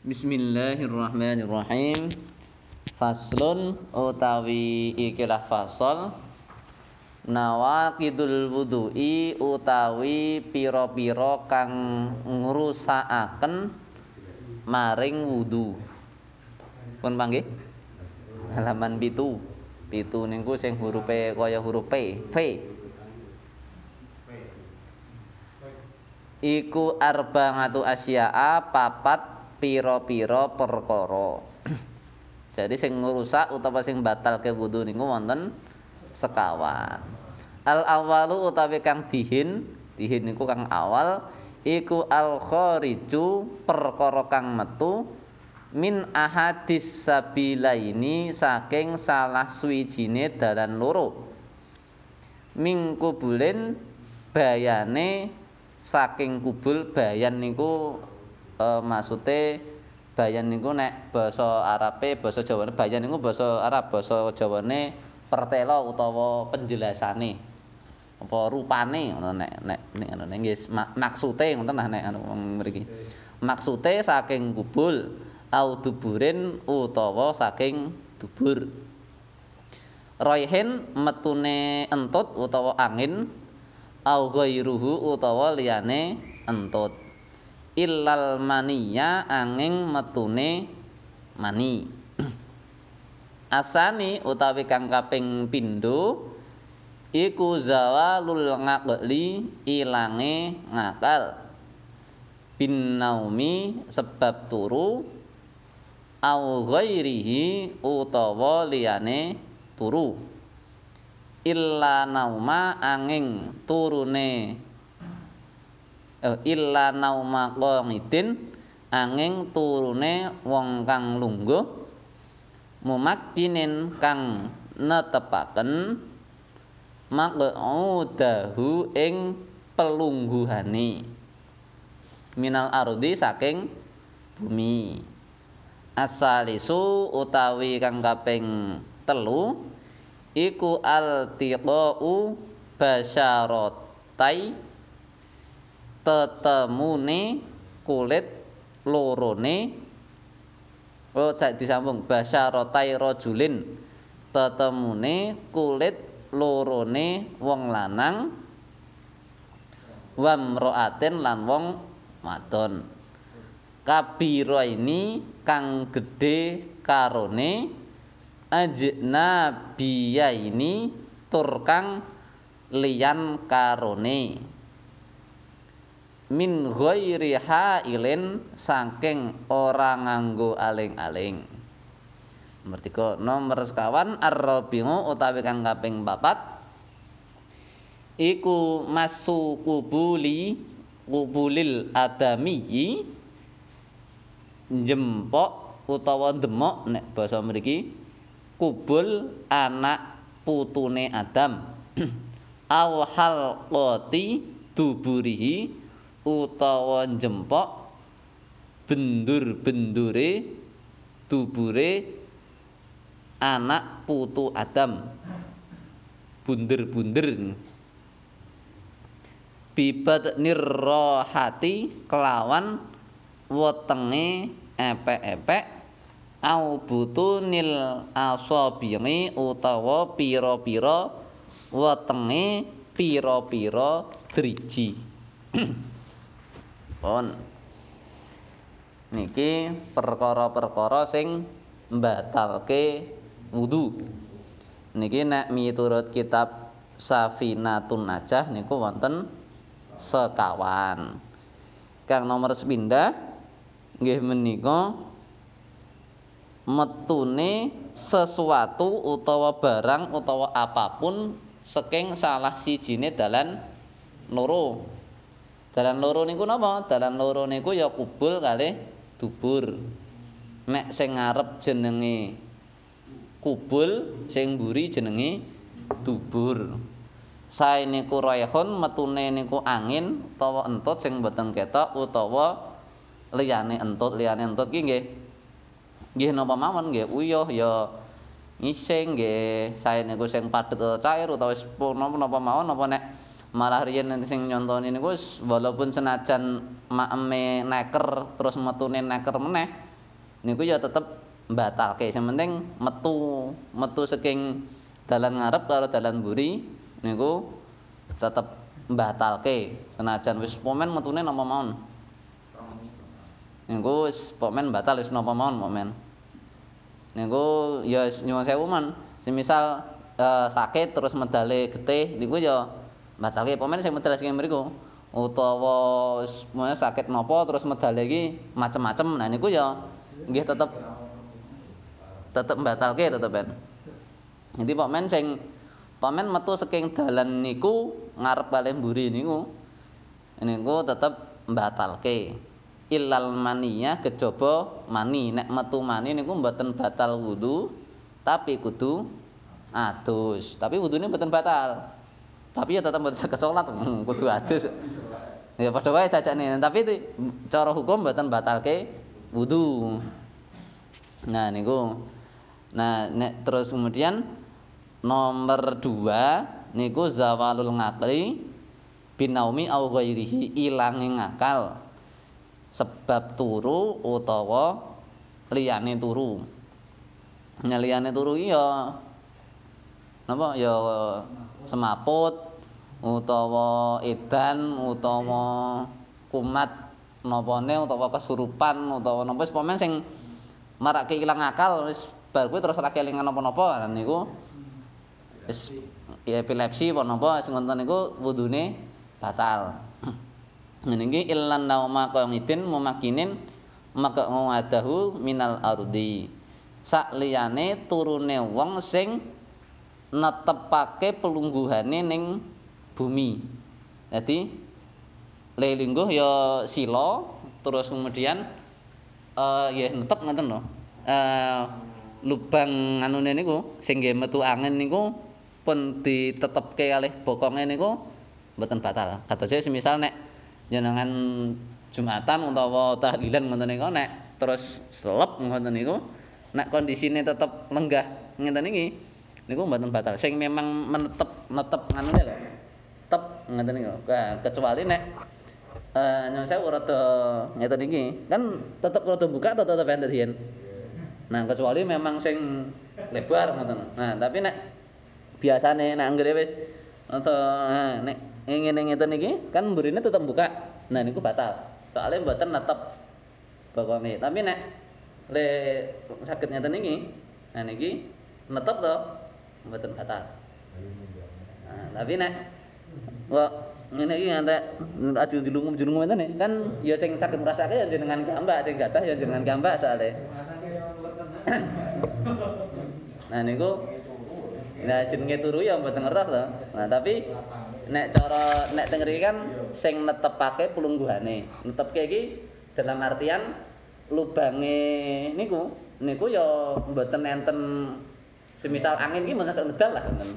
Bismillahirrahmanirrahim. Faslun utawi ikilah fasal nawaqidul wudu'i utawi pira-pira kang ngrusakaken maring wudu. Pun panggih? Halaman pitu. Pitu niku sing hurufe kaya huruf P, V. Iku arba'atu asya'a papat pira-pira perkara. Jadi sing ngrusak utawa sing batal ke wudu niku wonten sekawan. Al awalu utawi kang dihin, dihin niku kang awal iku al khariju perkara kang metu min ahadis sabilaini saking salah suwijine dalan loro. Mingkubulin bayane saking kubul bayan niku e, maksude bayan niku nek basa Arabe basa Jawane bayan niku basa Arab basa Jawane pertelo utawa penjelasane. Apa rupane ngono nek nek ngono nggih maksude ngoten nah nek wong mriki. Maksude saking kubul au duburin utawa saking dubur. Raihin metune entut utawa angin au ghairuhu utawa liyane entut illal maniya angin metune mani. Asani utawi kang kaping pindho iku zawalul ngaqli ilange ngakal. Bin naumi sebab turu au ghairihi utawa liyane turu. Illa nauma angin turune illa nauma qamidin angin turune wong kang lungguh mumakkinin kang netepaken maq'udahu ing pelungguhane minal ardi saking bumi. Asalisu utawi kang kaping telu iku altiqau basyaratai tetemune kulit lorone Oh, disambung. Basyaratai rajulin tetemune kulit lorone wong lanang. Wamraatin lan wong wadon. Kabira ini kang gedhe karone ajna ini tur kang liyan karone min ghairi hailin saking ora nganggo aling-aling. Mertika nomor sekawan ar-rabi'u utawi kang kaping papat iku masu kubuli kubulil adami jempok utawa demok nek basa mriki kubul anak putune Adam aw halqati duburihi utawa jempok bendur-bendure dubure anak putu Adam. Bunder-bunder bibat nirrohati kelawan wetenge epek-epek au butunil asabi'i utawa pira-pira wetenge pira-pira driji pun. Niki perkara-perkara sing mbatalke wudu. Niki nek miturut kitab Safinatun Najah niku wonten sekawan. Kang nomor sepindah nggih menika metune sesuatu utawa barang utawa apapun saking salah sijine dalan loro Dalan loro niku napa? Dalan loro niku ya kubul kalih dubur. Nek sing ngarep jenenge kubul, sing mburi jenenge dubur. Sae niku raihun metune niku angin utawa entut sing mboten ketok utawa liyane entut, liyane entut ki nggih nggih napa mawon nggih uyuh ya ngising nggih sae niku sing padhet cair utawa wis napa mawon napa nek malah riyen sing nyontoni niku walaupun senajan makeme neker terus metune neker meneh niku ya tetep mbatalke. Sing penting metu metu saking dalan ngarep karo dalan mburi niku tetep mbatalke. Senajan wis pomen metune napa mawon. Niku wis pomen batal wis napa mawon pomen. Niku ya nyuwun sewu men, semisal uh, sakit terus medale getih niku ya batalke pomen sing medal sing mriku. utawa semuanya sakit nopo terus medale iki macem-macem. Nah niku ya nggih tetep tetep mbatalke tetep ben. Jadi pokmen sing pokmen metu saking dalan niku ngarep kalih mburi niku niku tetep mbatalke. Ilal maniyah kejaba mani. Nek metu mani niku mboten batal wudu tapi kudu adus. Tapi wudune mboten batal tapi ya tetep mboten saged salat kudu adus. Ya padha wae sajane. Tapi cara hukum mboten batalke wudu. Nah niku. Nah nek terus kemudian nomor dua niku zawalul ngakli binaumi au ghairihi ilange ngakal sebab turu utawa liyane turu. Nyaliyane turu iya napa? Ya semaput utawa edan utawa kumat napane utawa kesurupan utawa napa wis pomen sing marake ilang akal wis bar kuwi terus ora kelingan napa-napa. Niku wis epilepsi apa napa sing ngoten niku wudune batal. Ngene iki illan nauma qamidin mumakinin maka ngadahu minal ardi. Sak liyane turune wong sing netepake pelungguhane ning bumi. Jadi lelingguh ya sila terus kemudian uh, ya netep ngoten lho. Eh lubang anune niku sing nggih metu angin niku pun ditetepke kalih bokonge niku mboten batal. Katose semisal nek jenengan Jumatan utawa tahlilan ngoten niku nek terus selep ngoten niku nek kondisine tetep lenggah ngeten iki niku mboten batal. Sing memang menetep netep anune lho. Ngeten niku. kecuali nek eh uh, saya rada ngeten iki, kan tetep rada buka atau tetep enten yen. Nah, kecuali memang sing lebar ngoten. Nah, tapi nek biasane nek anggere wis atau nah, nek ngene ngeten iki kan mburine tetep buka. Nah, niku batal. Soale mboten netep pokoke. Tapi nek le sakit ngeten iki, nah niki netep to mboten batal. Nah, tapi nek Wah, ngene iki ngantek aju dilungum-dilungum ngene kan ya sing saged ngrasake ya jenengan gambak sing gadah ya jenengan gambak soalé. nah niku nah jenenge turu ya mboten ngertos to. Nah tapi nek cara nek teng kan sing netepake pelungguhane. Netepke iki dalam artian lubange niku niku ya mboten enten semisal angin iki mboten medal lah ngoten.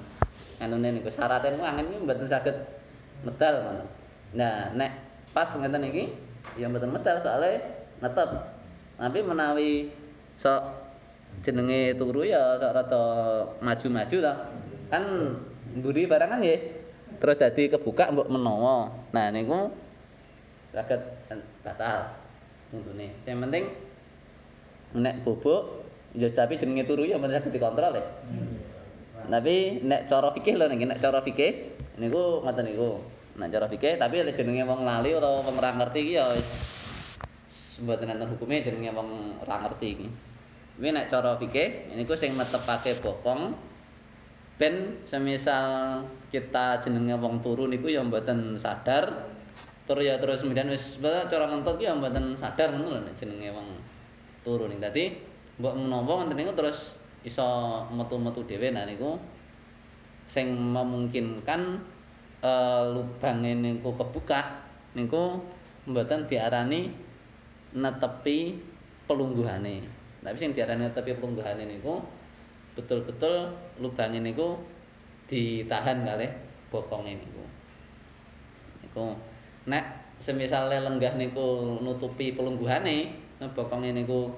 Anune niku syaratnya niku angin iki mboten saged medal ngono. Nah, nek pas ngeten iki ya mboten medal soalnya netep. Tapi menawi sok jenenge turu ya sok rada maju-maju ta. Kan mburi barang kan nggih. Terus dadi kebuka mbok menawa. Nah, niku saged batal untune. Sing penting nek bubuk ya tapi jenenge turu ya mboten saged dikontrol ya. Tapi nek cara fikih lho nek cara fikih niku ngoten niku. Nek cara fikih tapi nek jenenge wong lali utawa wong ora ngerti iki ya wis. Mboten enten hukume jenenge wong ora ngerti iki. Kuwi nek cara fikih niku sing netepake bokong ben semisal kita jenenge wong turu niku ya mboten sadar. Tur ya terus kemudian wis cara ngentot ya mboten sadar ngono lho nek jenenge wong turu ning. Dadi mbok menapa ngoten niku terus iso metu-metu dhewe nah niku sing memungkinkan uh, lubange niku kebuka niku mboten diarani netepi pelungguhane. Tapi sing diarani netepi pelungguhane niku betul-betul lubange niku ditahan kalih bokonge niku. Niku nek semisal lenggah niku nutupi pelungguhane, bokonge niku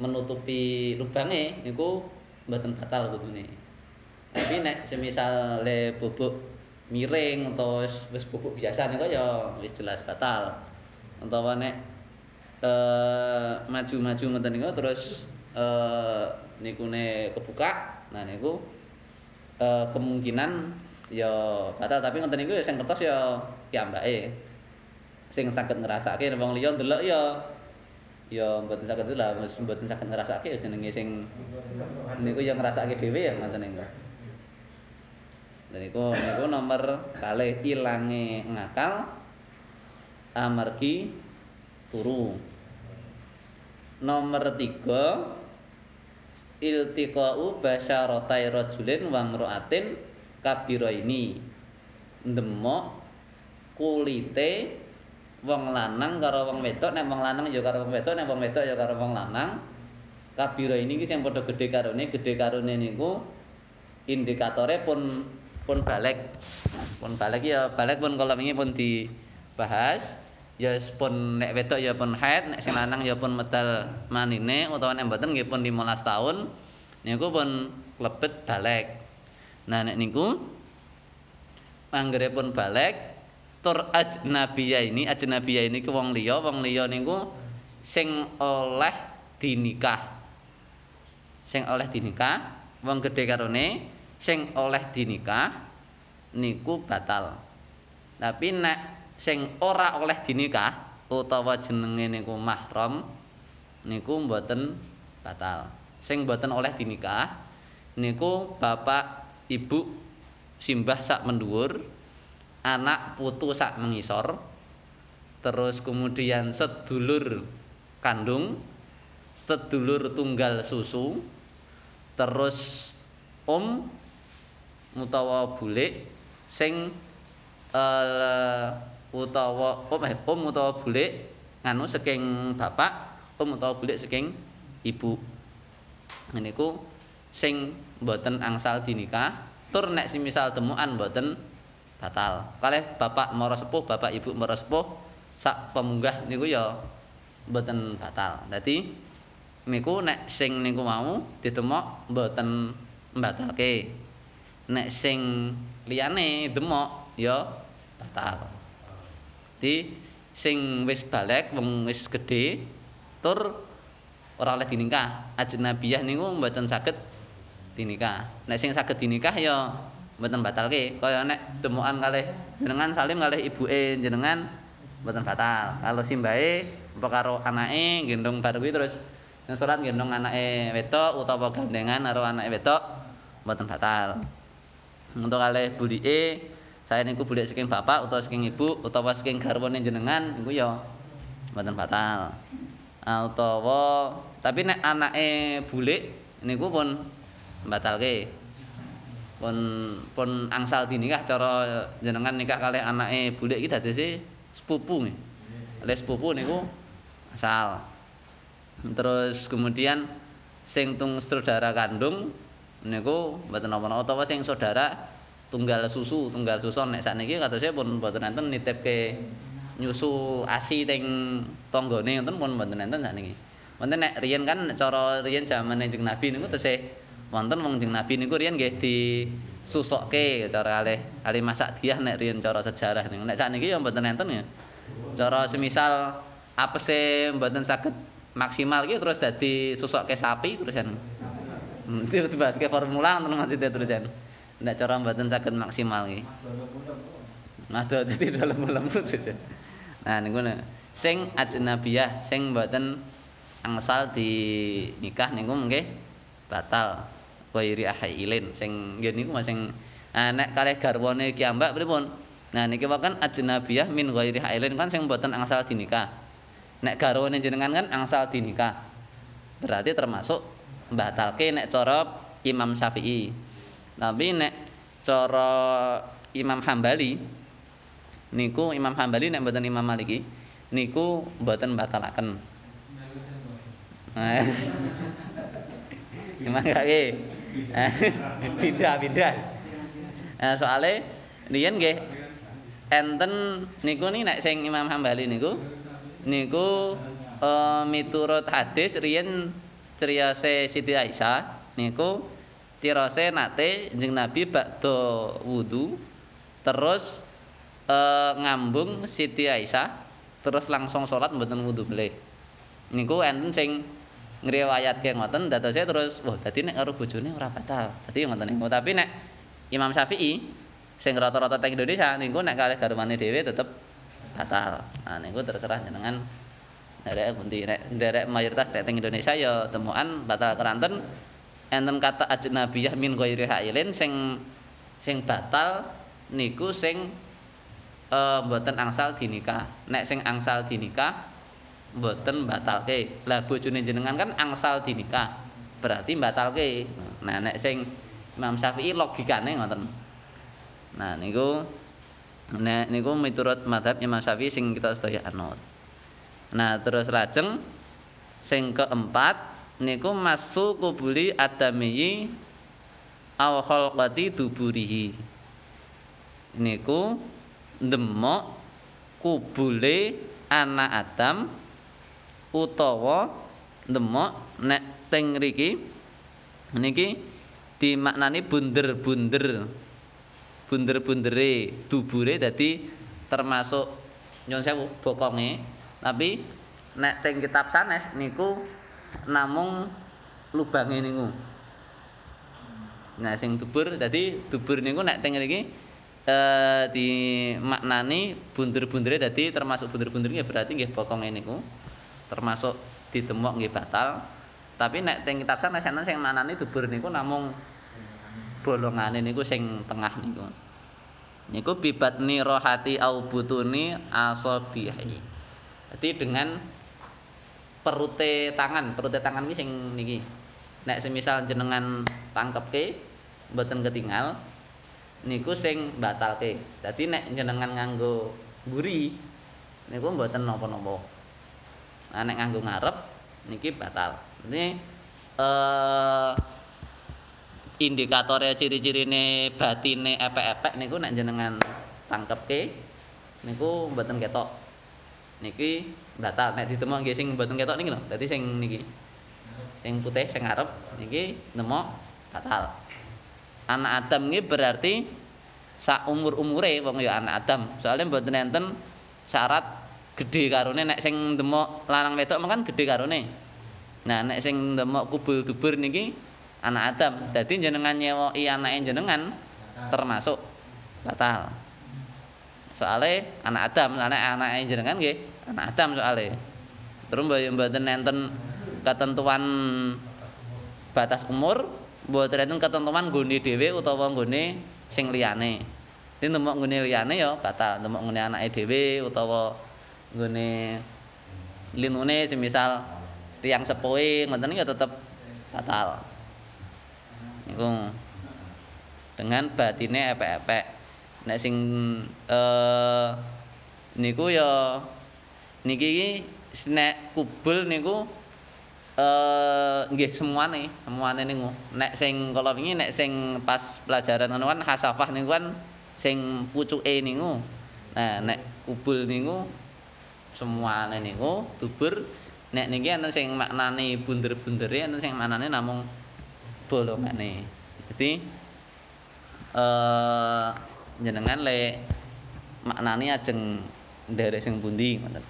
menutupi lubange niku mboten batal kudune. Tapi nek semisal le bubuk miring utawa wis bubuk biasa niku ya wis jelas batal. Utawa nek eh maju-maju ngoten niku terus eh nikune kebuka. Nah niku eh kemungkinan ya batal tapi ngoten niku ya sing kertos ya piyambake. Sing saged ngrasake wong liya ndelok ya ya mboten saged lah mboten saged ngrasake jenenge sing niku ya ngrasake dhewe ya ngoten niku. Niku niku nomor kalih ilange ngakal amargi turu. Nomor 3 iltiqa'u basyaratai rajulin wa imra'atin kabira ini. Ndemok kulite wong lanang karo wong wedok nek wong lanang ya karo wong wedok nek wong wedok ya karo wong lanang kabira ini iki sing padha gedhe karone gedhe karone niku indikatore pun pun balik. Pun balik ya balik pun kalau wingi pun dibahas. Ya pun nek wedok ya pun haid nek sing lanang ya pun medal manine utawa nek mboten nggih pun 15 tahun niku pun klebet balik. Nah nek niku anggere pun balik tur ajnabiyah ini ajnabiyah ini ke wong liya wong liya niku sing oleh dinikah. Sing oleh dinikah wong gedhe karone sing oleh dinikah niku batal. Tapi nek sing ora oleh dinikah utawa jenenge niku mahram niku mboten batal. Sing mboten oleh dinikah niku bapak ibu simbah sak mendhuwur anak putu sak mengisor terus kemudian sedulur kandung sedulur tunggal susu terus om utawa bule sing uh, utawa om eh, om utawa bule nganu saking bapak om utawa bule saking ibu niku sing mboten angsal dinikah tur nek semisal temuan mboten batal. Kalih bapak mara sepuh, bapak ibu mara sepuh sak pemunggah niku ya mboten batal. Dadi niku nek sing niku mau ditemok mboten mbatalke. Nek sing liyane demok ya batal. Di sing wis balik wong wis gedhe tur ora oleh dinikah. Ajnabiyah niku mboten saged dinikah. Nek sing saged dinikah ya mboten batalke kaya nek demokan kalih jenengan salim kalih ibuke jenengan mboten batal kalau simbahe apa karo anake gendong bar kuwi terus ning salat gendong anake wedok utawa gandengan karo anake wedok mboten batal untuk kalih bulike saya niku bulik saking bapak utawa saking ibu utawa saking garwane jenengan niku ya mboten batal uh, utawa tapi nek anake bulik niku pun batalke pun pun angsal dinikah cara jenengan nikah kalih anake bulik iki dadese sepupu. Oleh sepupu niku asal. Terus kemudian sing tung saudara kandung niku mboten napa-napa utawa sing saudara tunggal susu, tunggal susu nek sakniki katose pun mboten enten nitipke nyusu ASI teng tanggane ngoten pun mboten enten sakniki. Wonten nek riyen kan cara riyen jamane Kanjeng Nabi niku tesih wonten wong jeng Nabi niku riyen nggih disusokke cara kalih kalih masak diah nek riyen cara sejarah niku. Nek sakniki ya mboten enten ya. Cara semisal apese mboten saged maksimal iki terus dadi susokke sapi terusan. Hmm, itu dibahaske formula ngoten maksudnya terusan. Nek cara mboten saged maksimal iki. Nah, dadi dalam-dalam terusan. Nah, niku sing ajnabiyah sing mboten angsal di nikah niku nggih batal. wairi ahailin sing nggih niku sing nah, nek kalih garwane kiambak pripun nah niki wakan ajnabiyah min wairi ahailin kan sing mboten angsal dinikah nek garwane jenengan kan angsal dinikah berarti termasuk mbatalke nek cara Imam Syafi'i. Tapi nek cara Imam Hambali niku Imam Hambali nek mboten Imam Maliki niku mboten batalaken. Imam gak pindah pindah. Nah, soalnya riyen nggih enten niku nih nek sing Imam Hambali niku niku uh, miturut hadis riyen criyose Siti Aisyah niku tirose nate jeneng Nabi bakdo wudu terus uh, ngambung Siti Aisyah terus langsung sholat mboten wudu beli niku enten sing ngriwayatke ngoten dadose terus wah dadi nek karo bojone ora batal. Dadi ngoten niku. Tapi nek Imam Syafi'i sing rata-rata teng Indonesia niku nek kalih garwane dhewe tetep batal. Nah niku terserah jenengan nderek pundi nek nderek mayoritas teng Indonesia ya temukan batal keranten enten kata ajnabiyah min ghairi hailin sing sing batal niku sing uh, mboten angsal dinikah. Nek sing angsal dinikah mboten batalke. Lah bojone jenengan kan angsal dinikah. Berarti batalke. Nah nek sing Imam Syafi'i logikane ngoten. Nah niku nek niku miturut madhab Imam Syafi'i sing kita sedaya anut. Nah terus lajeng sing keempat niku masu kubuli adamiyi aw khalqati duburihi. Niku ndemok kubule anak Adam utawa ndemok nek teng mriki. Niki dimaknani bunder-bunder bunder-bundere dubure dadi termasuk nyon sewu bokonge tapi nek teng kitab sanes niku namung lubange niku Nah, sing dubur dadi dubur niku nek teng mriki eh di maknani bunder-bundere dadi termasuk bunder-bunder nggih berarti nggih bokonge niku termasuk ditemok nggih batal. Tapi nek teng kitab sana sing sing maknani dubur niku namung bolongane niku sing tengah niku. Niku bibatni rohati au butuni asabihi. Jadi dengan perute tangan, perute tangan iki sing niki. Nek semisal jenengan tangkepke mboten ketinggal niku sing batalke. Dadi nek jenengan nganggo mburi niku mboten napa-napa. Nah nek nganggo ngarep niki batal. Ini eh indikatore ciri-cirine batine epek-epek niku nek jenengan tangkepke niku mboten ketok. Niki batal nek ditemok nggih sing mboten ketok niki lho. Dadi sing niki. Sing putih sing ngarep niki nemok batal. anak Adam ini berarti sak umur-umure wong ya anak Adam. Soalnya mboten enten syarat gede karone nek sing ndemok lanang wedok kan gede karone. Nah nek sing ndemok kubul dubur niki anak Adam. Dadi jenengan nyewoki anake jenengan termasuk batal. Soale anak Adam, anak anake jenengan nggih anak Adam soale. Terus mboten enten ketentuan batas umur mboten enten ketentuan nggone dhewe utawa nggone sing liyane. Dadi nemok nggone liyane ya batal, nemok nggone anake dhewe utawa nggone linune semisal tiang sepuhe ngoten ya tetep batal. Niku dengan batine epek-epek. Nek sing eh niku ya niki iki nek kubul niku eh nggih semuane, semuane niku. Nek sing kala wingi nek sing pas pelajaran ngono kan hasafah niku kan sing pucuke niku. Nah, nek kubul niku semuane niku dubur nek niki ana sing maknane bunder-bundere ana sing maknane namung bolongane. Dadi eh jenengan le maknane ajeng nderek sing pundi ngoten.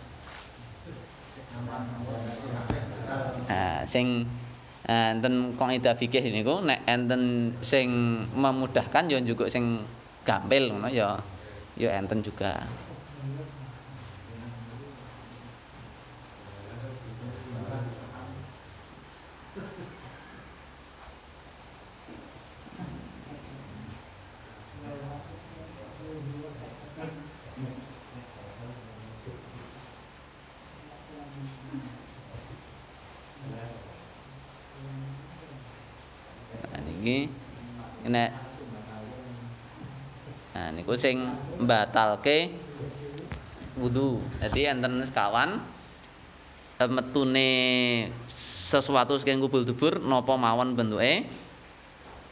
Nah, sing enten kaidah fikih niku nek enten sing memudahkan ya juga sing gampil ngono ya ya enten juga. iki nek nah niku sing mbatalke wudu. Dadi enten sekawan metune sesuatu sing kubul dubur napa mawon bentuke.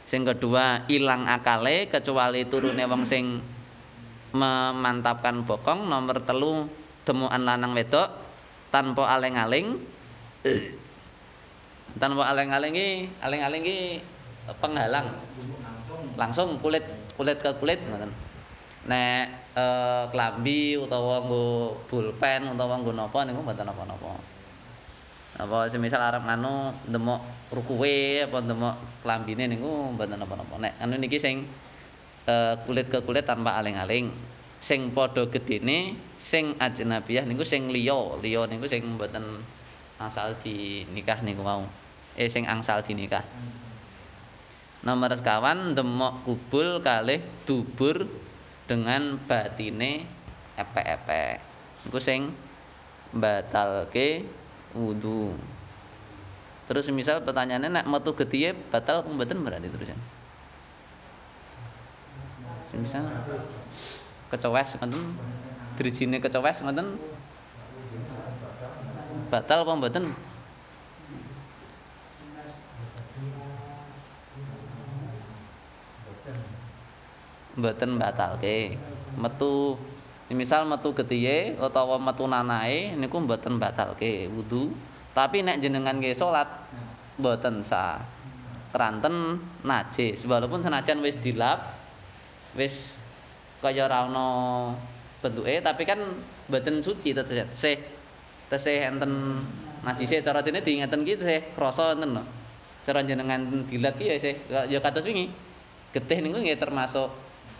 Sing kedua ilang akale kecuali turune wong sing memantapkan bokong. Nomor telu demukan lanang wedok tanpa aling-aling. tanpa aling-aling iki, aling-aling iki penghalang langsung kulit kulit ke kulit nek e, klambi utawa nggo pulpen utawa nggo napa niku mboten napa-napa. Apa semisal arep anu ndemok rukuwe apa ndemok klambine niku mboten napa-napa. Nek anu niki sing uh, kulit ke kulit tanpa aling-aling sing padha gedene sing ajnabiyah niku sing liya. Liya niku sing mboten asal di nikah niku mau eh sing angsal dinikah. Nomor sekawan demok kubul kalih dubur dengan batine epek-epek. Iku sing batalke wudu. Terus misal pertanyaannya nek metu getiye batal apa mboten berarti terus misal kecowes ngoten. Drijine kecowes ngoten. Batal apa mboten mboten batalke metu misal metu getiye utawa metu nanae niku mboten batalke wudu. Tapi nek jenengan nggih salat mboten sah kranten najis. Walaupun senajan wis dilap wis kaya ora ana bentuke tapi kan mboten suci tetep tesih tesih enten najise. Cara dene diingeten ki tesih krasa enten cara jenengan dilat ki ya isih ya kados wingi. Getih niku nggih termasuk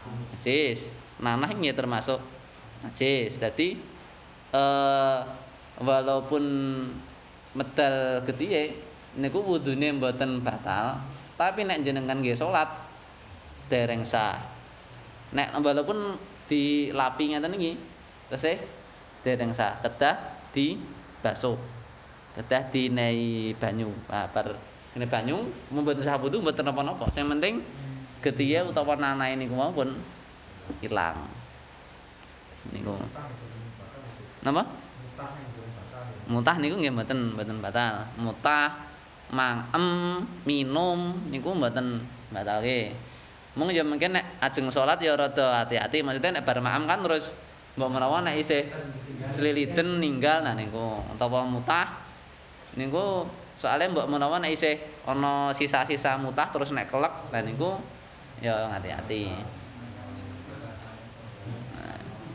najis nanah nggih termasuk najis. Dadi eh walaupun medal getihe niku wudune mboten batal, tapi nek jenengan nggih salat dereng sah. Nek walaupun dilapi ngeten iki, tesih dereng sah, kedah di basuh. Kedah dinehi banyu. Nah, bar ini banyu mboten sah wudu mboten napa-napa. Sing penting getihe utawa nanahe niku pun ilang. niku. Napa? Mutah niku nggih mboten mboten batal. Mutah mangem minum niku mboten batalke. Mung ya mungkin nek ajeng salat ya rada ati-ati. Maksudnya nek bar maem kan terus mbok menawa nek isih sliliten ninggal nah niku utawa mutah niku soalnya mbok menawa nek isih ana sisa-sisa mutah terus nek kelek lah niku ya hati-hati.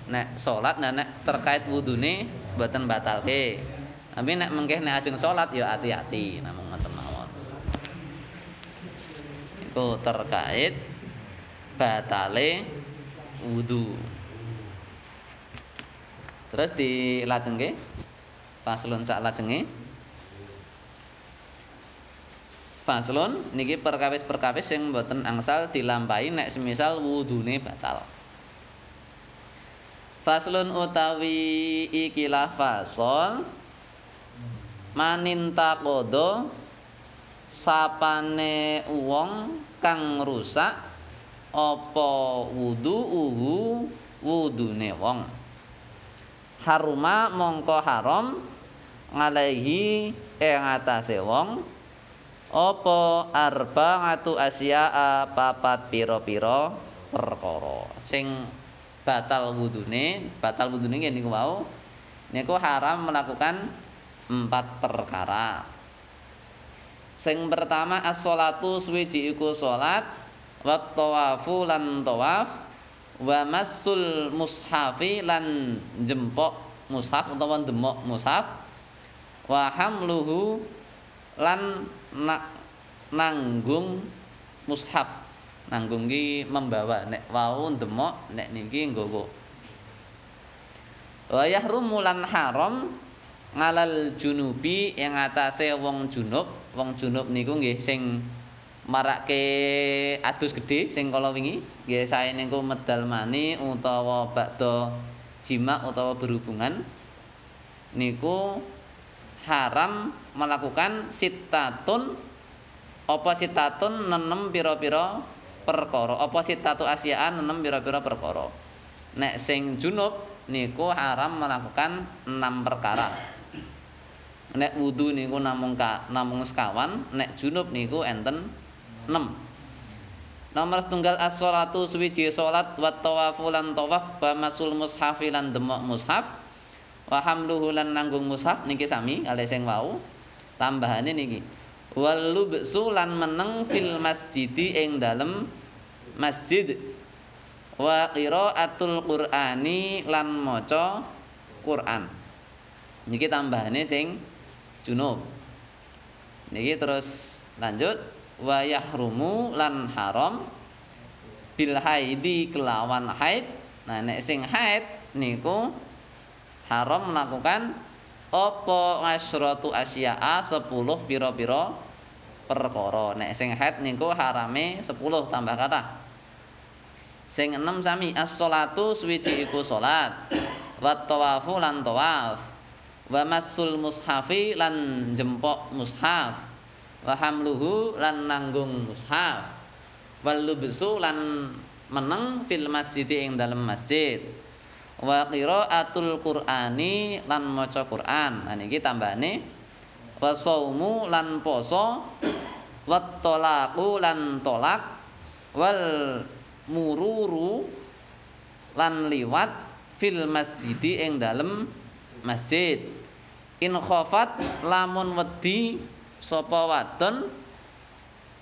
nek salat nah nek terkait wudune mboten batalke. Tapi nek mengke nek ajeng salat ya ati-ati namung ngoten mawon. Iku terkait batale wudu. Terus dilajengke faslun sak lajenge. Faslun niki perkawis-perkawis sing mboten angsal dilampahi nek semisal wudune batal. Faslun utawi ikilah fasol maninta kodo sapane wong kang rusak apa wudu uhu wudune wong haruma mongko haram ngalehi ing atase wong apa arba ngatu asya papat pira-pira perkara sing batal wudune, batal wudune niku wau. Niku haram melakukan empat perkara. Sing pertama as-shalatu suwiji iku salat, wa tawafu lan tawaf, wa massul mushafi lan jempok mushaf utawa demok mushaf, wa hamluhu lan nanggung mushaf. nanggung ki membawa. Nek wau ndemok nek niki nggawa wa yahrumu lan haram ngalal junubi yang atase wong junub. Wong junub niku nggih sing marake adus gedhe sing kala wingi. Nggih sae niku medal mani utawa bakda jima utawa berhubungan niku haram melakukan sitatun. Apa sitatun nenem pira-pira perkara? Apa sitatu asyaan enam pira-pira perkara? Nek sing junub niku haram melakukan enam perkara. Nek wudu niku namung ka, namung sekawan nek junub niku enten 6 nomor setunggal as-sholatu suwiji salat wa tawafu lan tawaf wa masul mushafi lan demok mushaf wa hamluhu lan nanggung mushaf niki sami kali sing wau. Tambahane niki. Walubsu lan meneng fil masjidi ing dalem masjid. Wa qiraatul qur'ani lan maca Quran. Niki tambahane sing junub. Niki terus lanjut. Wa yahrumu lan haram bil haidi kelawan haid. Nah nek sing haid niku haram melakukan apa asyratu asya'a 10 pira-pira perkara. Nek sing haid niku harame 10 tambah kata sing enem sami as-shalatu suwiji iku salat. Wa tawafu lan tawaf. Wa masul mushafi lan jempok mushaf. Wa hamluhu lan nanggung mushaf. Wal lubsu lan meneng fil masjid ing dalem masjid wa qiraatul qur'ani lan maca Qur'an. Nah niki tambahane wa saumu lan poso wa talaqu lan tolak wal mururu lan liwat fil masjid ing dalem masjid. In khafat lamun wedi sapa wadon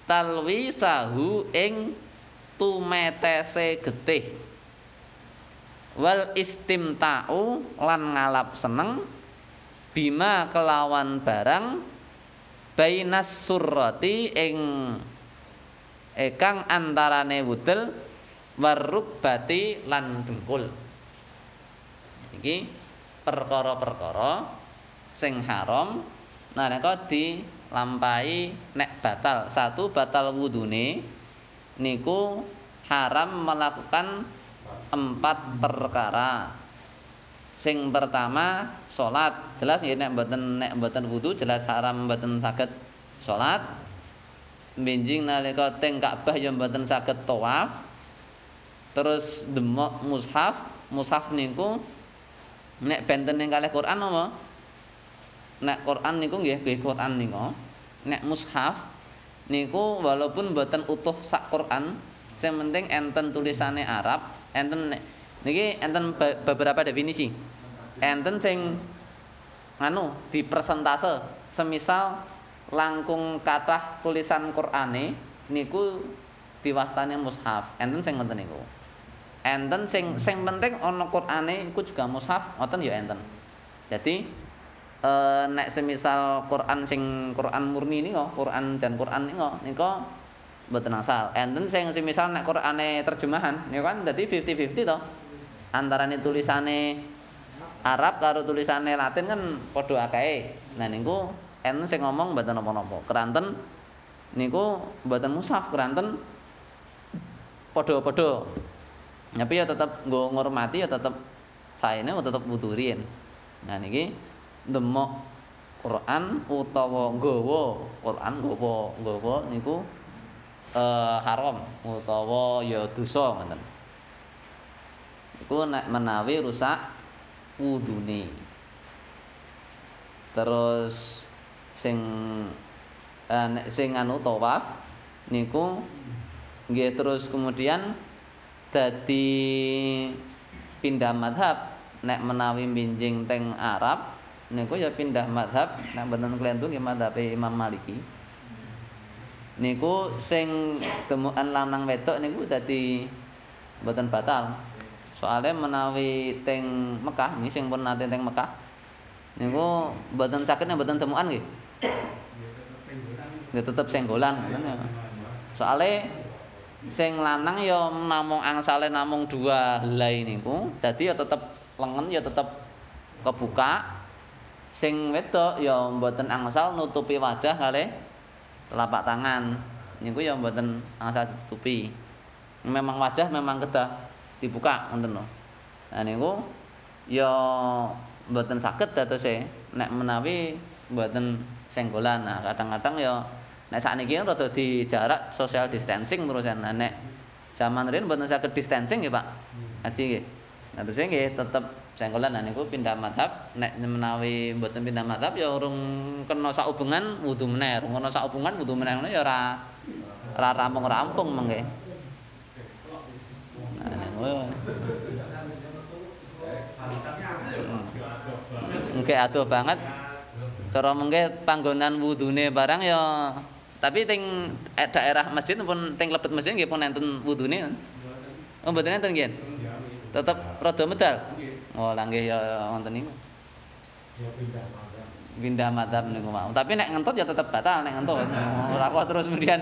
talwisahu ing tumetese getih wal istimta'u lan ngalap seneng bima kelawan barang bainas surrati ing ekang antarane wudel warukbati lan dengkul. Iki perkara-perkara sing haram nah nek di lampahi nek batal. Satu batal wudune niku haram melakukan empat perkara. Sing pertama salat jelas ya nek mboten nek mboten wudu jelas haram mboten saged salat benjing nalika teng Ka'bah ya mboten saged tawaf. Terus demok mushaf. Mushaf niku nek benten ning kalih Quran apa? Nek Quran niku nggih nggih Quran niku. Nek mushaf niku walaupun mboten utuh sak Quran sing penting enten tulisane Arab enten niki enten beberapa definisi. Enten sing nganu di persentase semisal langkung kathah tulisan Qur'ane niku diwastani mushaf. Enten sing ngoten niku. Enten sing sing penting ana Qur'ane iku juga mushaf ngoten ya enten. Jadi e, nek semisal Quran sing Quran murni nika, Quran dan Quran nika nika mboten asal. Enten sing semisal nek Qurane terjemahan niku kan dadi 50-50 to. Antarane tulisane Arab karo tulisane Latin kan padha akeh. Nah niku enten sing ngomong mboten napa-napa. Keranten niku mboten mushaf, keranten padha-padha. Tapi ya tetep nggo ngurmati ya tetep saene tetep wudurin. Nah niki demok Quran utawa nggawa Quran nggawa nggawa niku eh, haram utawa ya dosa ngoten. Iku nek menawi rusak wudune. Terus sing eh, nek sing anu tawaf niku nggih terus kemudian dadi pindah madhab nek menawi binjing teng Arab niku ya pindah madhab nek mboten klentu nggih madhab Imam Maliki niku sing temukan lanang wedok niku dadi mboten batal. Soalnya menawi teng Mekah nggih sing pun nate teng Mekah niku mboten nek mboten temukan nggih. Nggih tetep senggolan. Soalnya sing lanang ya namung angsale namung dua helai niku dadi ya tetep lengen ya tetep kebuka. Sing wedok ya mboten angsal nutupi wajah kali telapak tangan. Niku ya mboten angsal ditutupi. Memang wajah memang kedah dibuka ngoten lho. Nah niku ya mboten saged datose nek menawi mboten senggolan. Nah kadang-kadang ya nek sakniki rada di jarak social distancing terusan nah, nek zaman riyen mboten saged distancing nggih Pak. Haji nggih. Nah terus nggih tetep senggolan nah niku pindah madhab nek menawi mboten pindah madhab ya urung kena sak hubungan wudu meneh urung kena sak hubungan wudu meneh ya ora ora rampung-rampung mengke Mungkin aduh banget. Cara mengke panggonan wudune barang ya tapi teng daerah masjid pun teng lebet masjid nggih pun enten wudune. Oh mboten enten nggih. Tetep rada medal. Oh, langgih ya wonten niku. Ya pindah pindah madzhab niku mau. Tapi nek ngentut ya tetep batal nek ngentut. Ora kok terus kemudian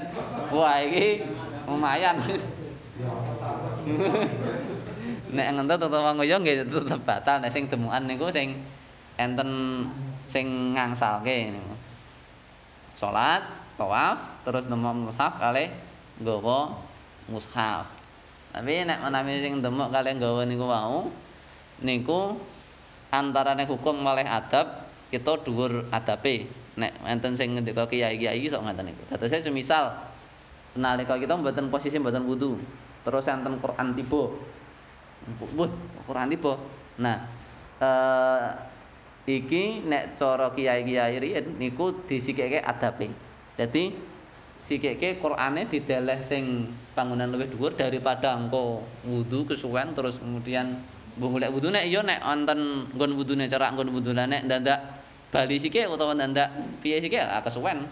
wah iki lumayan. nek ngentut utawa ngoyo nggih tetep batal nek sing demukan niku sing enten sing ngangsalke niku. Salat, tawaf, terus nemu mushaf kalih nggawa mushaf. Tapi nek menawi sing demuk kalih nggawa niku wau niku antarane hukum malih adab kita dhuwur adabe. Nek enten sing ngendika kiai-kiai iki sok ngaten niku dadose semisal nalika kita mboten posisi mboten wudu terus enten Quran tiba. Wah, Quran tiba. Nah eh iki nek cara kiai-kiai riyen niku disikike adabe. Dadi sikike Qurane dideleh sing bangunan luwih dhuwur daripada engko wudu kesuwen terus kemudian Golek wudu nek iya nek wonten nggon wudune cerak nggon wudune nek ndak bali sike utawa ndak piye sike kesuwen.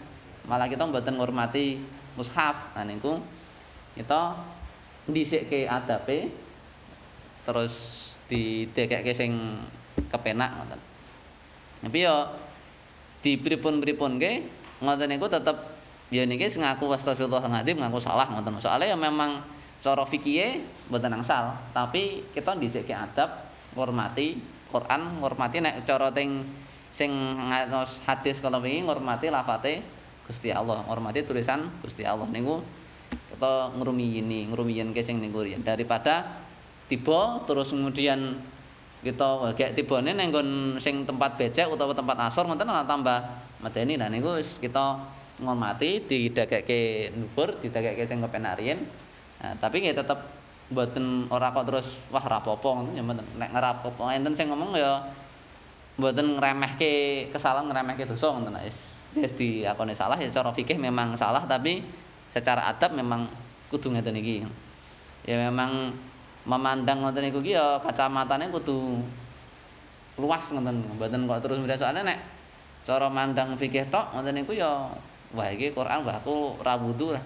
Malah kita mboten ngurmati mushaf. Nah niku kita dhisikke adabe terus didekekke sing kepenak ngoten. Tapi yo dipripun-pripunke ngoten niku tetep ya niki ngaku ngadim ngaku salah ngoten. Soale ya memang cara fikihe mboten angsal, tapi kita ndhisike adab ngurmati Quran, ngurmati nek cara ting sing ngatos hadis kala wingi ngurmati lafate Gusti Allah, ngurmati tulisan Gusti Allah. Niku kita ngrumiyini, ngrumiyenke sing niku riyen daripada tiba terus kemudian kita gek tibane ning sing tempat becek utawa tempat asor ngoten tambah medeni. Nah niku kita ngurmati didagekke dhuwur, didagekke sing kepenak riyen Tapi nggih tetep mboten ora kok terus wah rapopo ngoten ya mboten. Nek ngerapopo enten sing ngomong ya mboten ngremehke kesalahan ngremehke dosa ngoten wis. Wis diakoni salah ya cara fikih memang salah tapi secara adab memang kudu ngeten iki. Ya memang memandang ngoten niku ki ya kacamatane kudu luas ngoten. Mboten kok terus mrene soalnya nek cara mandang fikih tok ngoten niku ya wah iki Quran wah aku ra wudu lah.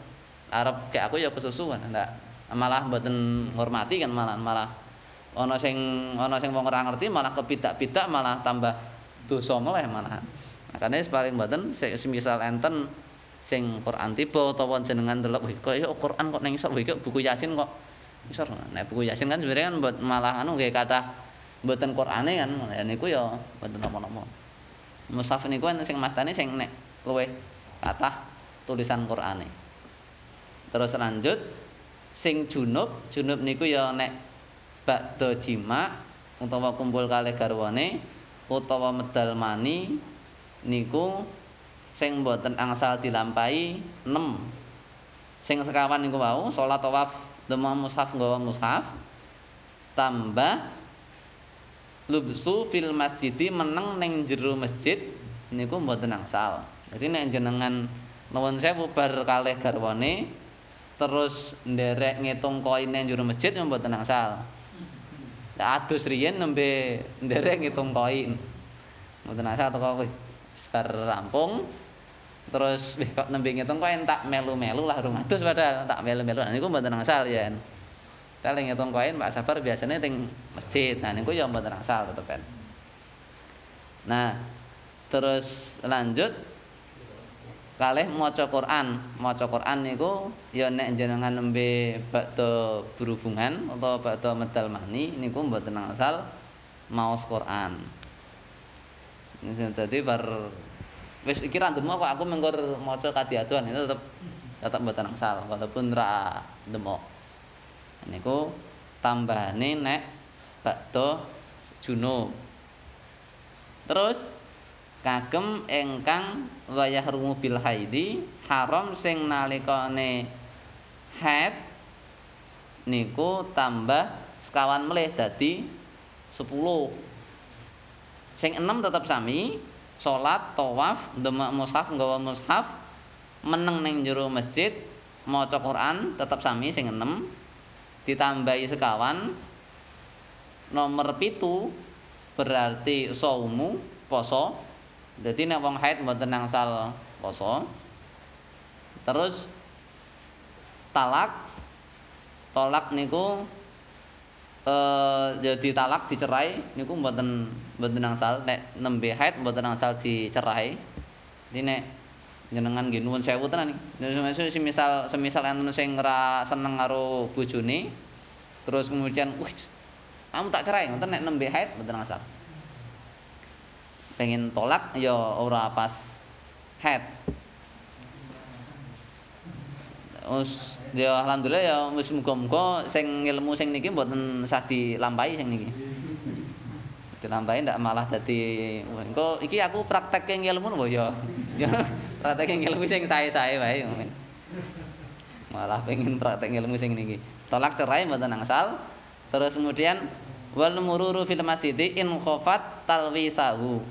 Arab kayak aku ya kesusuan ndak. Malah mboten ngurmati kan malah malah ana sing ana sing wong ora ngerti malah kepidak-pidak malah tambah dosa malah. Malahan makane paling mboten semisal enten sing Quran tiba utawa jenengan delok wih kok ya Quran kok nang isor wih buku Yasin kok isor nek buku Yasin kan sebenarnya kan buat malah anu nggih kata mboten Qurane kan. Ya niku ya mboten napa-napa Mushaf niku sing mastane sing nek luwih kathah tulisan Qurane Terus lanjut sing junub, junub niku ya nek bakda jima utawa kumpul kalih garwane utawa medal mani niku sing mboten angsal dilampahi 6. Sing sekawan niku wau salat tawaf demam mushaf nggawa mushaf tambah lubsu fil masjidi meneng ning jero masjid niku mboten angsal. Jadi nek jenengan nuwun sewu bar kalih garwane terus nderek ngitung koin yang juru masjid yang buat tenang sal adus riyen nembe nderek ngitung koin. Buat tenang sal toko sebar rampung terus wih kok nembe ngitung koin? Tak melu-melu lah rumah adus padahal tak melu-melu. Nah ini buat tenang sal ya kita ngitung koin pak sabar biasanya ting masjid. Nah ini yang buat tenang sal tetep nah terus lanjut kalih maca Quran. Maca Quran niku ya nek jenengan nembe bakda berhubungan atau bakda medal mani niku mboten asal maos Quran. Nek dadi bar wis iki ra ndemo kok aku mengkur maca kadiaduan itu tetep tetep mboten asal walaupun ra ndemo. Niku tambahane nek bakda junub. Terus kagem ingkang wayah rumu bil haidi haram sing nalikane haid niku tambah sekawan melih dadi 10 sing enam tetap sami salat tawaf demak mushaf nggawa mushaf meneng ning jero masjid maca Quran tetap sami sing enam ditambahi sekawan nomor pitu berarti saumu poso Jadi nek wong haid mboten nangsal poso. Terus talak tolak niku eh ya ditalak dicerai niku mboten mboten angsal nek nembe haid mboten angsal dicerai. Jadi nek jenengan nggih nuwun sewu tenan iki. Semisal semisal enten sing ora seneng karo bojone terus kemudian wis kamu tak cerai ngoten nek nembe haid mboten angsal. Pengen tolak ya ora pas haid. Us ya alhamdulillah ya wis muga-muga sing ilmu sing niki mboten sah dilampahi sing niki. Dilampahi ndak malah dadi engko iki aku praktekke ilmu lho ya. Praktekke ilmu sing sae-sae wae. Malah pengen praktek ilmu sing niki. Tolak cerai mboten angsal. Terus kemudian wal mururu fil masjidi in khafat talwisahu.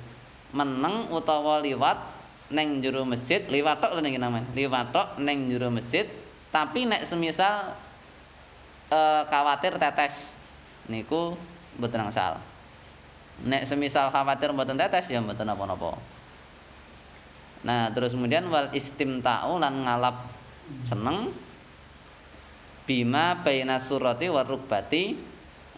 Meneng utawa liwat neng jero masjid, liwat tok niki namanya. Liwat tok neng jero masjid. Tapi nek semisal e, khawatir tetes niku mboten angsal. Nek semisal khawatir mboten tetes ya mboten napa-napa nah terus kemudian wal istimta'u lan ngalap seneng. Bima baina surati war rukbati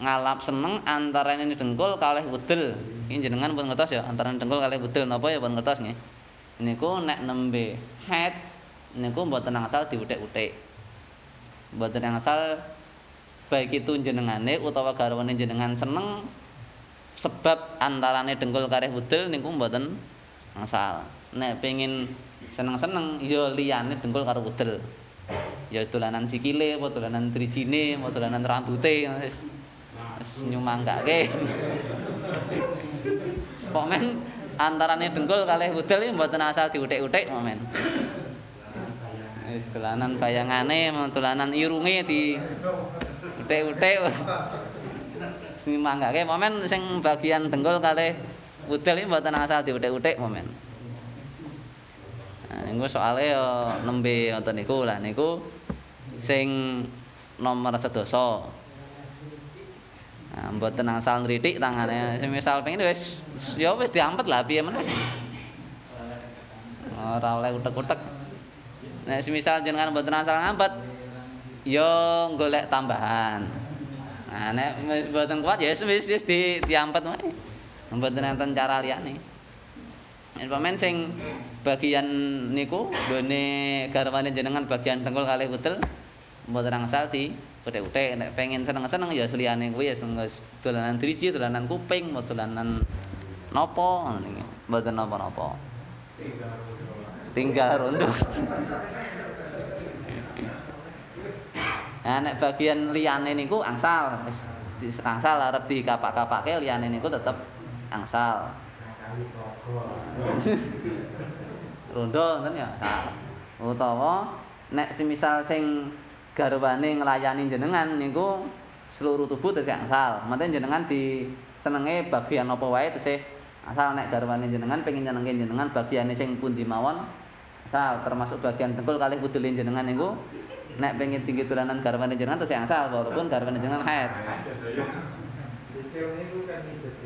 ngalap seneng antarane dengkul kalih wedel. Ini jenengan pun ngertos ya antarane dengkul kalih wedel napa ya pun ngertos nggih. Niku nek nembe head niku mboten angsal diutik-utik mboten angsal baik itu jenengane utawa garwane jenengan seneng sebab antarane dengkul kareh budel niku mboten angsal nek pengin seneng-seneng ya liyane dengkul karo budel ya dolanan sikile apa dolanan drijine apa dolanan rambute wis wis nyumanggake Spomen antarane dengkul kalih budel mboten asal diutik-utik momen Wis dolanan bayangane, dolanan irunge di utek-utek. Sing manggake momen sing bagian dengkul kalih udel iki mboten asal diutek-utek momen. Nah, niku soalé yo nembe wonten niku lah niku sing nomor sedoso. Mboten asal nritik tangane. Semisal pengen wis ya wis diampet lah piye meneh. Ora oleh utek-utek. Nek semisal jenengan mboten asal ngampet, yo golek tambahan. Nah, nek wis mboten kuat ya wis wis di diampet wae. Mboten enten cara liyane. Yen sing bagian niku gone garwane jenengan bagian dengkul kalih utel mboten angsal di utek-utek nek pengen seneng-seneng ya seliyane kuwi ya dolanan driji, dolanan kuping, dolanan napa ngene iki. Mboten napa-napa. tinggal rondo. Nah nek bagian liyane niku angsal. Wis angsal arep dikapak-kapake liyane niku tetep angsal. rondo ngoten ya. Utawa nek semisal sing garwane nglayani jenengan niku seluruh tubuh tesih angsal. Mate jenengan di senenge bagian apa wae tesih asal nek garwane jenengan pengen nyenengke jenengan bagiane sing pundi mawon angsal termasuk bagian dengkul kalih udele jenengan niku nek pengen tinggi tulanan garwane jenengan terus angsal walaupun garwane jenengan haid.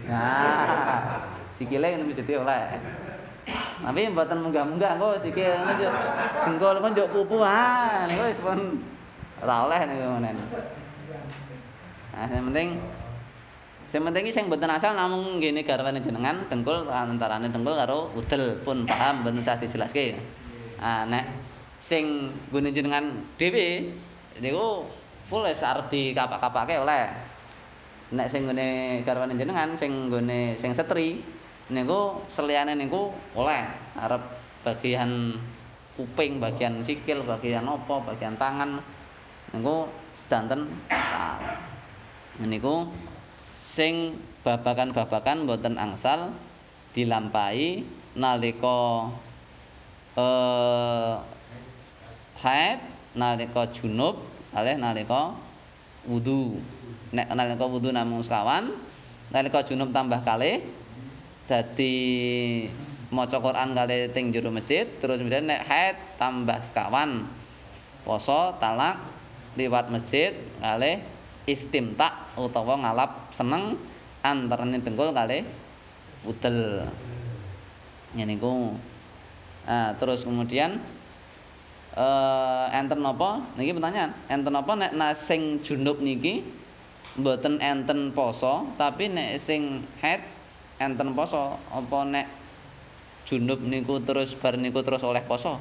Nah, sikile ngene mesti oleh. Tapi mboten munggah-munggah engko sikil njuk dengkul engko njuk pupuhan niku wis pun ora oleh niku menen. Nah, yang penting Sing penting iki sing mboten asal namung ngene garwane jenengan dengkul antarane dengkul karo udel pun paham mboten usah dijelaske. Ah nek sing nggone jenengan dhewe niku full wis arep dikapak-kapake oleh. Nek sing nggone garwane jenengan sing nggone sing setri niku seliyane niku oleh arep bagian kuping, bagian sikil, bagian apa, bagian tangan niku sedanten asal. Niku sing babakan-babakan mboten angsal dilampahi nalika eh haid nalika junub kalih nalika wudu nek nalika wudu namung sekawan nalika junub tambah kalih dadi maca Quran kalih teng jero masjid terus kemudian nek haid tambah sekawan poso talak liwat masjid kalih istimta utawa ngalap seneng antarane dengkul kalih udel ngene iku Nah, terus kemudian eh enten napa? Niki pertanyaan. Enten napa nek sing junub niki mboten enten poso, tapi nek sing haid enten poso, apa nek junub niku terus bar niku terus oleh poso?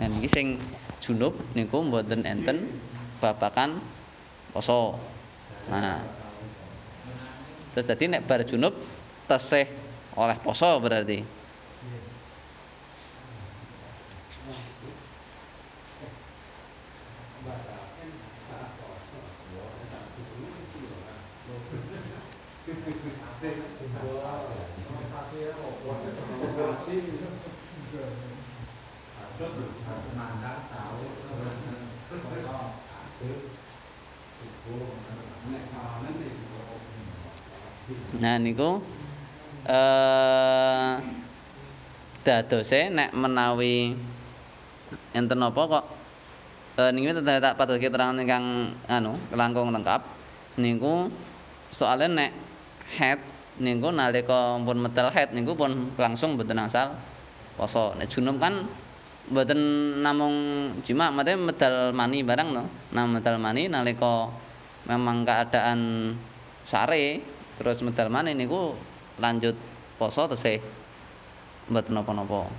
Nah niki sing junub niku mboten enten babakan poso. Nah. Terus dadi nek bar junub tesih oleh poso berarti. Nah niku eh dadose nek menawi enten apa kok eh niki tak patuke keterangan ingkang anu langkung lengkap niku soalnya nek head niku nalika pun medal head niku pun langsung mboten asal poso. Nek junub kan mboten namung jima mate medal mani barang no nah medal mani nalika memang keadaan sare terus medal maneh niku lanjut poso tesih mboten napa-napa.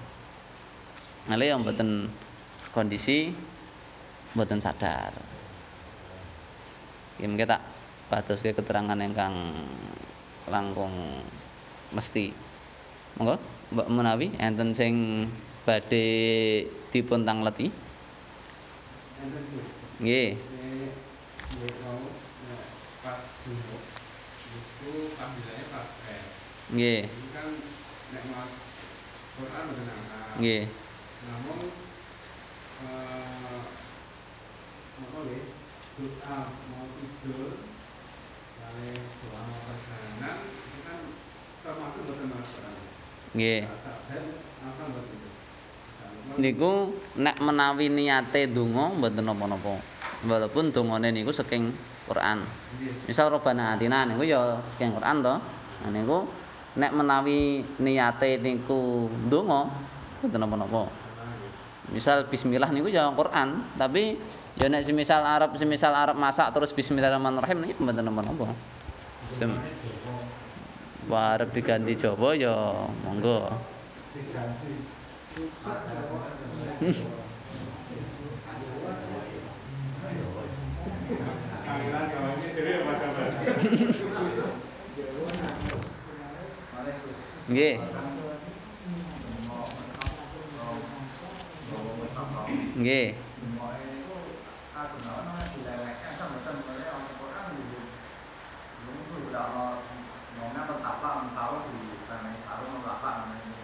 Ngale yang mboten kondisi mboten sadar. Iki mengke tak badoske keterangan ingkang langkung mesti. Monggo Mbak menawi enten sing badhe dipun tangleti. Nggih. Nggih. Kan nek Mas Quran mboten angkat. Nggih. Namun eh apa nggih? Doa mau tidur kali selama perjalanan itu kan termasuk mboten Mas Quran. Nggih. Asal mboten. Niku nek menawi niate donga mboten napa-napa. Walaupun dongane niku saking Quran. Misal robana atina niku ya saking Quran to. Nah niku nek menawi niate niku ndonga mboten napa-napa. Misal bismillah niku ya Quran, tapi ya nek semisal arep semisal arep masak terus bismillahirrahmanirrahim niki mboten napa-napa. Sem arep diganti Jawa ya monggo. Nggih. Nggih.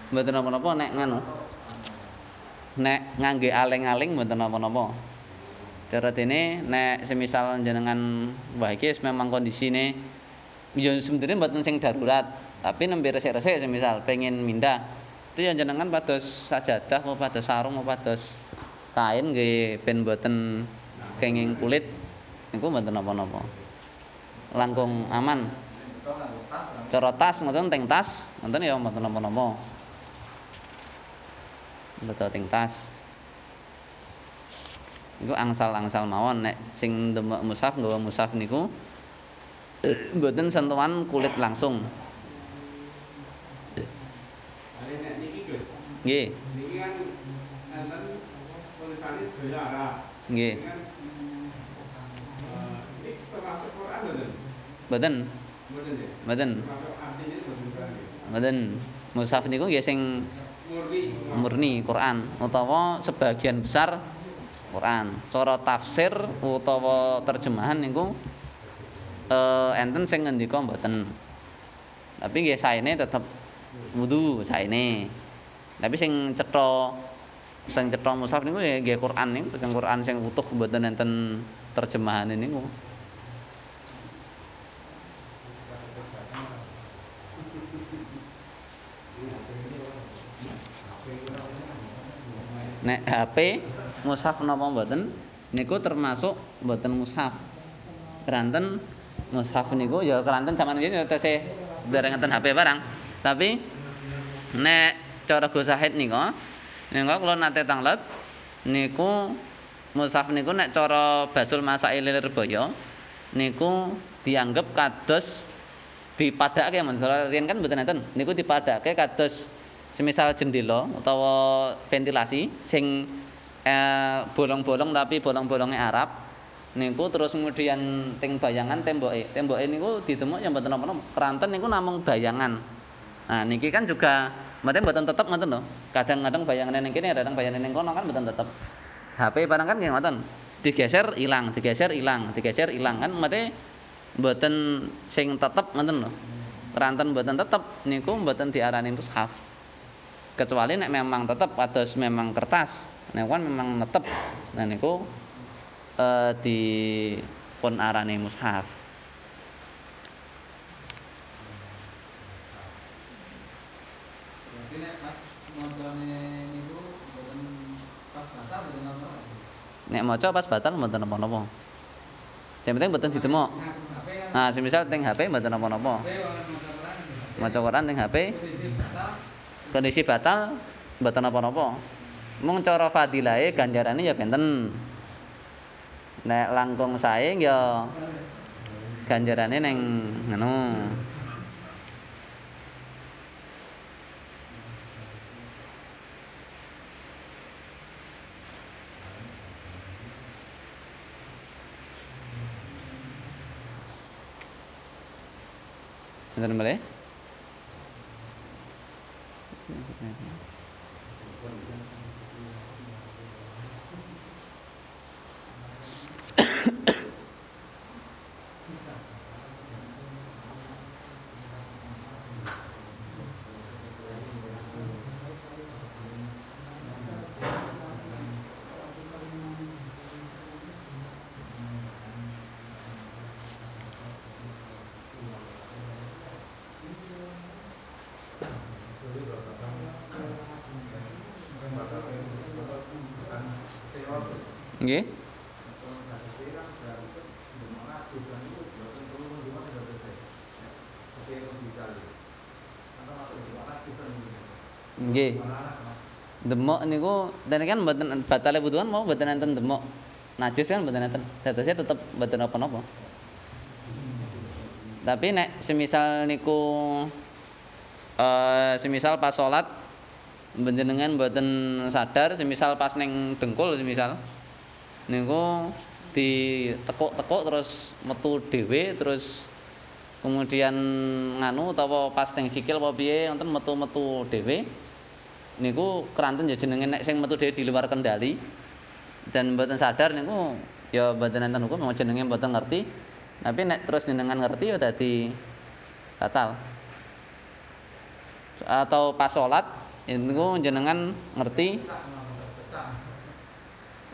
Mboten napa-napa nek ngono. Nek ngangge aling-aling mboten napa-napa. Cara dene nek semisal jenengan wah iki memang kondisine ya sebenarnya mboten sing darurat. Tapi nembe resik-resik semisal pengen mindah itu yang jenengan pados sajadah mau pados sarung mau pados kain nggih ben mboten kenging kulit niku mboten napa-napa. Langkung aman. Cara tas ngoten teng tas ngoten ya mboten napa-napa. Mboten teng tas. Niku angsal-angsal mawon nek sing ndemek mushaf nggawa mushaf niku mboten sentuhan kulit langsung Nggih. Niki kan enten tulisane sedaya Arab. Nggih. Kan uh, ini termasuk Quran mboten? Mboten. Mboten? Mboten. Mushaf niku nggih sing murni Quran utawa sebagian besar Quran. Cara tafsir utawa terjemahan niku eh enten sing ngendika mboten. Tapi nggih saene tetep wudu saene. Tapi sing cetha sing cetha mushaf niku nggih Quran niku, sing Quran sing utuh mboten enten terjemahane niku. Nek HP mushaf napa mboten niku termasuk mboten mushaf. Keranten mushaf niku ya keranten zaman riyen ya tesih dereng enten HP barang. Tapi nek cara Gus Sahid nika nika kula nate tanglet niku mushaf niku nek cara Basul Masail Lirboyo niku dianggep kados dipadake men riyen kan mboten enten niku dipadake kados semisal jendela utawa ventilasi sing eh, bolong-bolong tapi bolong-bolonge Arab niku terus kemudian teng bayangan temboke temboke niku ditemuk yang mboten napa-napa keranten niku namung bayangan nah niki kan juga mboten mboten tetep ngoten lho kadang-kadang bayangane ning kene kadang bayangane ning kono kan mboten tetep HP barang kan nggih ngoten digeser ilang digeser ilang digeser ilang kan mate mboten sing tetep ngoten lho. Keranten mboten tetep niku mboten diarani mushaf. Kecuali nek memang tetep atus memang kertas, nek kan memang netep. Nah niku eh di pun arani mushaf. Nek maca pas batal mboten napa-napa. Sing penting mboten ditemok. Nah, semisal teng HP mboten napa-napa. Maca Quran teng HP kondisi batal mboten napa-napa. Mung cara fadilahe ganjarane ya benten. Nek langkung sae ya ganjarane ning ngono. Sinten malih? Nggih. Nggih. Demok niku dene kan mboten batale wudu kan mau mboten enten demok. Najis kan mboten enten. Dadosnya tetep mboten napa-napa. Tapi nek semisal niku eh semisal pas salat panjenengan mboten sadar semisal pas ning dengkul semisal. Niku ditekuk-tekuk terus metu dhewe terus kemudian nganu utawa pas teng sikil apa piye wonten metu-metu dhewe. Niku keranten ya jenenge nek sing metu dhewe di luar kendali. Dan mboten sadar niku ya mboten enten hukum jenenge mboten ngerti. Tapi nek terus jenengan ngerti ya dadi batal. Atau pas salat niku jenengan ngerti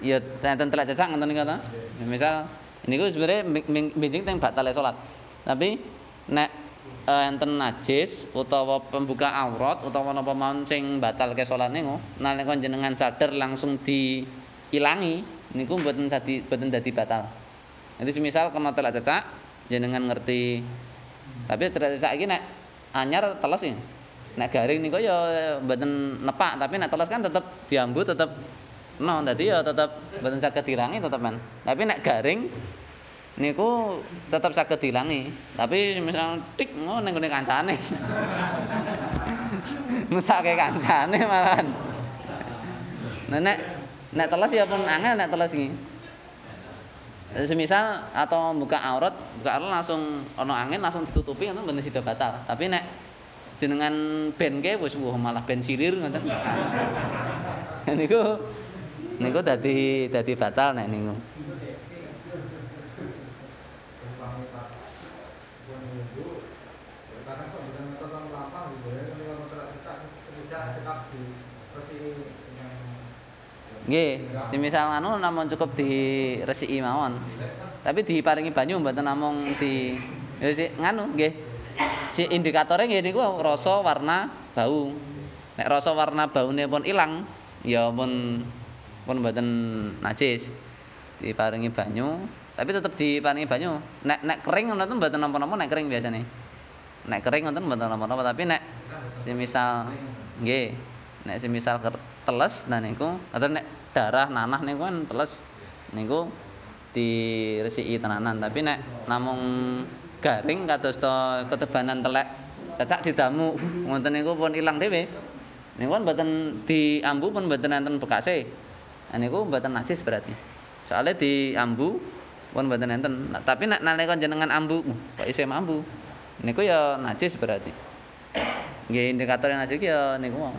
ya enten telak cecak ngoten niku ta. Misal niku sebenarnya benjing teng batal salat. Tapi nek uh, enten najis utawa pembuka aurat utawa napa mawon sing batalke salat niku nalika jenengan sadar langsung diilangi niku mboten dadi mboten dadi batal. Nanti semisal kena telak cecak jenengan ngerti tapi telak cecak iki nek anyar teles ya. Nek garing niku ya mboten nepak tapi nek teles kan tetep diambu tetep No, dadi ya tetep mboten saged dilangi tetep men. Tapi nek garing niku tetep saged dilangi. Tapi misal tik ngono ning kancane. Mesake kancane malahan. Nah, nek nek teles ya pun angel nek teles iki. Semisal atau buka aurat, buka aurat langsung ana angin langsung ditutupi ngono mboten sida batal. Tapi nek jenengan ben ke wis malah ben sirir ngoten. Niku niku dadi dadi batal nek niku. Nggih, semisal anu namung cukup diresiki mawon. Tapi diparingi banyu mboten namung di ya si nganu nggih. Si indikatore nggih niku rasa, warna, bau. Nek rasa warna baune pun ilang, ya pun pun mboten najis. Diparingi banyu tapi tetep diparingi banyu. Nek nek kering ngoten mboten napa-napa nek kering biasane. Nek kering ngoten mboten napa-napa tapi nek semisal nggih nek semisal teles nah niku atau nek darah nanah niku kan teles niku diresiki tenanan. Tapi nek namung garing kados to ketebanan telek. Cacak didamu. Ngoten niku pun ilang dhewe. Niku kan mboten diambu pun mboten enten bekase. Nah niku mboten najis berarti. Soalnya diambu pun mboten enten. Tapi nek nalika jenengan ambu kok isih ambu niku ya najis berarti. Nggih indikator najis ya niku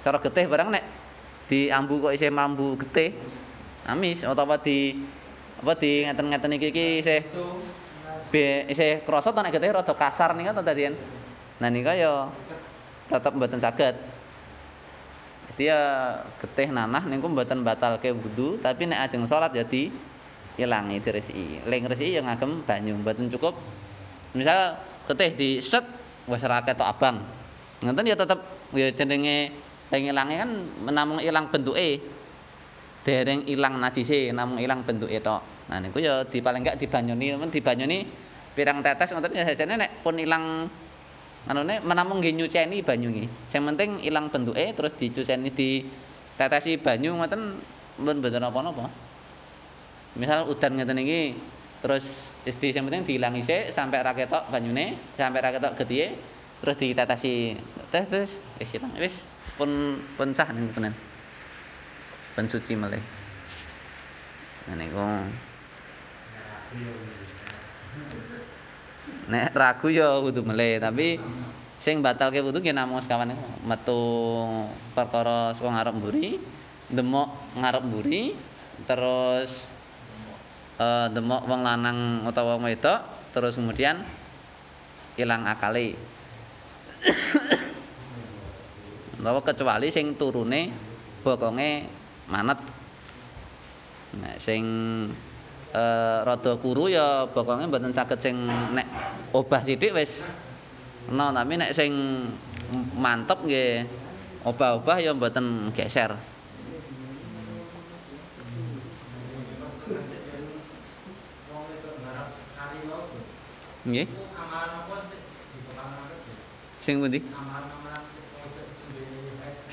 cara getih barang nek diambu kok isih mambu getih amis utawa di apa di ngeten-ngeten iki iki isih be isih krasa to nek getih rada kasar nika to dadian? Nah nika ya tetep mboten saged. Jadi ya getih nanah niku mboten batalke wudu tapi nek ajeng salat ya di ilangi diresiki. Ling resiki ya ngagem banyu mboten cukup. Misal getih di set wis ra ketok abang. Ngoten ya tetep ya jenenge Sing ilange kan namung ilang bentuke. Dereng ilang najise, namung ilang bentuke tok. Nah niku ya di paling enggak dibanyuni, men dibanyuni pirang tetes ngoten ya sajane nek pun ilang anune menamung nggih nyuceni banyu nggih. Sing penting ilang bentuke terus dicuceni di tetesi banyu ngoten mboten mboten napa-napa. Misal udan ngeten iki terus isti sing penting diilangi sik sampai ra ketok banyune, sampai ra ketok getihe terus ditetesi. Tes terus wis ilang wis pun pun sah nih tenan pun suci malih niku nek ragu ya kudu meleh tapi sing batalke wudu nggih namung sekawan metu perkara saka ngarep mburi demok ngarep mburi terus uh, demok wong lanang utawa wong wedok terus kemudian ilang akali utawa kecuali sing turune bokonge manet nek sing e, rada kuru ya bokonge mboten saged sing nek obah sithik wis no tapi nek sing mantep nggih obah-obah ya mboten geser. Nggih. Sing pundi?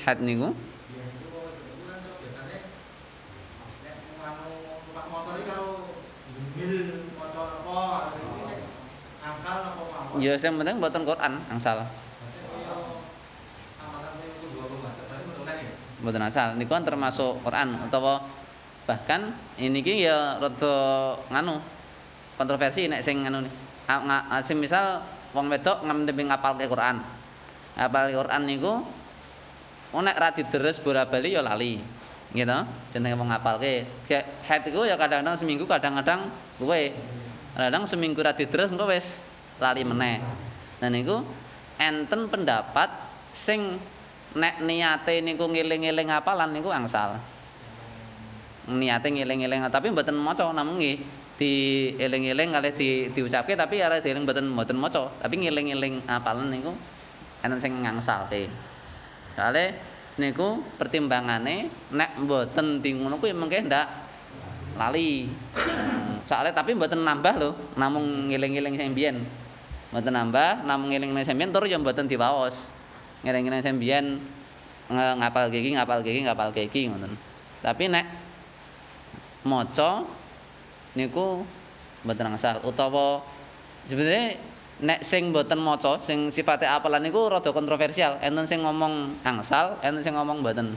Hat niku Ya sing penting mboten Quran angsal. Mboten asal niku kan termasuk Quran utawa bahkan ini ki ya rada nganu kontroversi nek sing nganu sing misal wong wedok ngambil ngapalke Quran. Ngapalke Quran niku nek ra didres bola-bali ya lali. Gitu. Jenenge wong ngapalke. Head iku ya kadang-kadang seminggu kadang-kadang luwe. Kadang seminggu ra didres engko wis lali meneh. Nah niku enten pendapat sing nek niate niku ngeling-eling ngapalan niku angsal. Niate ngeling-eling tapi mboten maca namung nggih dieling-eling kalih di diucapke tapi arep dieling mboten mboten maca, tapi ngeling-eling apalan niku enten sing ngangsalke. Soale niku pertimbangane nek mboten di ngono kuwi mengke ndak lali. Hmm, soale tapi mboten nambah lho, namung ngiling-iling sing biyen. Mboten nambah, namung ngiling-iling sing biyen tur ya mboten diwaos. Ngiling-iling sing biyen ngapal iki, ngapal iki, ngapal iki ngoten. Tapi nek maca niku mboten asal utawa sebenarnya nek sing mboten maca sing sifate apalan niku rada kontroversial. Enten sing ngomong angsal enten sing ngomong mboten.